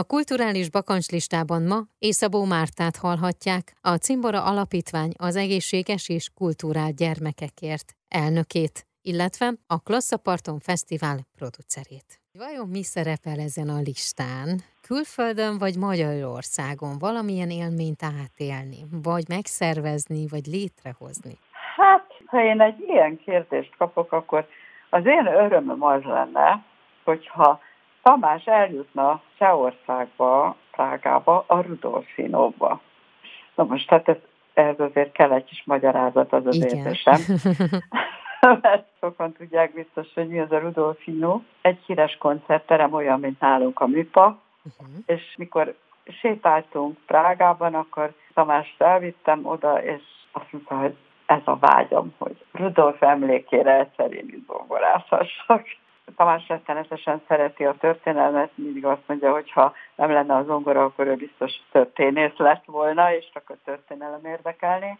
A kulturális bakancslistában ma Észabó Mártát hallhatják, a Cimbora Alapítvány az egészséges és kultúrál gyermekekért elnökét, illetve a Klasszaparton Fesztivál producerét. Vajon mi szerepel ezen a listán? Külföldön vagy Magyarországon valamilyen élményt átélni, vagy megszervezni, vagy létrehozni? Hát, ha én egy ilyen kérdést kapok, akkor az én örömöm az lenne, hogyha Tamás eljutna Csehországba, Prágába, a Rudolfinóba. Na most hát ez, ez azért kell egy kis magyarázat az az érzésem. Mert sokan tudják biztos, hogy mi az a Rudolfino. Egy híres koncertterem olyan, mint nálunk a Műpa, uh-huh. és mikor sétáltunk Prágában, akkor Tamást elvittem oda, és azt mondta, hogy ez a vágyam, hogy Rudolf emlékére egyszer én is zongorázhassak. Tamás rettenetesen szereti a történelmet, mindig azt mondja, hogy ha nem lenne a zongora, akkor ő biztos történész lett volna, és csak a történelem érdekelni.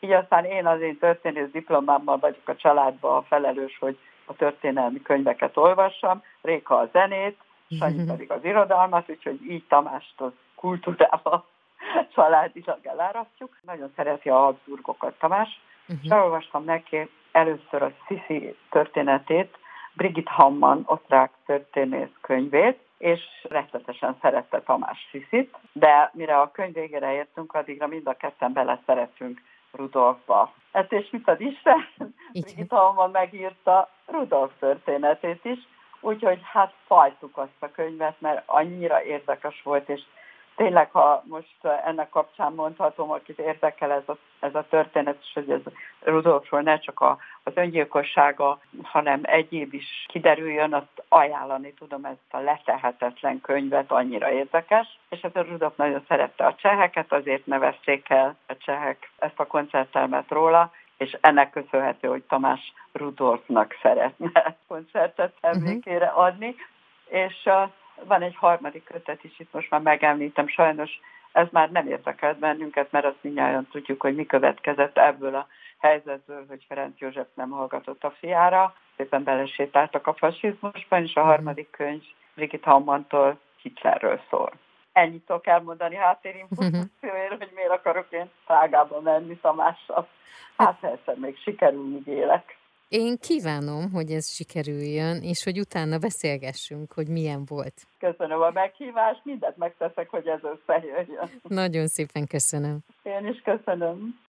Így aztán én az én történész diplomámmal vagyok a családban a felelős, hogy a történelmi könyveket olvassam, Réka a zenét, Sanyi pedig az irodalmat, úgyhogy így Tamást a kultúrába családilag elárasztjuk. Nagyon szereti a Habsburgokat Tamás. Uh-huh. És elolvastam neki először a Sisi történetét, Brigitte Hammann osztrák történész könyvét, és rettetesen szerette Tamás Sziszit, de mire a könyv végére értünk, addigra mind a ketten beleszerettünk Rudolfba. Ez és mit ad Isten? Brigitte Hammann megírta Rudolf történetét is, úgyhogy hát fajtuk azt a könyvet, mert annyira érdekes volt, és tényleg, ha most ennek kapcsán mondhatom, akit érdekel ez a, ez a történet, és hogy ez Rudolfról ne csak a, az öngyilkossága, hanem egyéb is kiderüljön, azt ajánlani tudom ezt a letehetetlen könyvet, annyira érdekes. És ez a Rudolf nagyon szerette a cseheket, azért nevezték el a csehek ezt a koncertelmet róla, és ennek köszönhető, hogy Tamás Rudolfnak szeretne koncertet emlékére adni. És van egy harmadik kötet is, itt most már megemlítem, sajnos ez már nem érdekelt bennünket, mert azt mindjárt tudjuk, hogy mi következett ebből a helyzetből, hogy Ferenc József nem hallgatott a fiára, szépen belesétáltak a fasizmusban, és a mhm. harmadik könyv Brigitte Hammantól Hitlerről szól. Ennyit tudok elmondani háttérinformációért, hogy miért akarok én Prágába menni Tamással. Hát persze, még sikerül, élek. Én kívánom, hogy ez sikerüljön, és hogy utána beszélgessünk, hogy milyen volt. Köszönöm a meghívást, mindent megteszek, hogy ez összejöjjön. Nagyon szépen köszönöm. Én is köszönöm.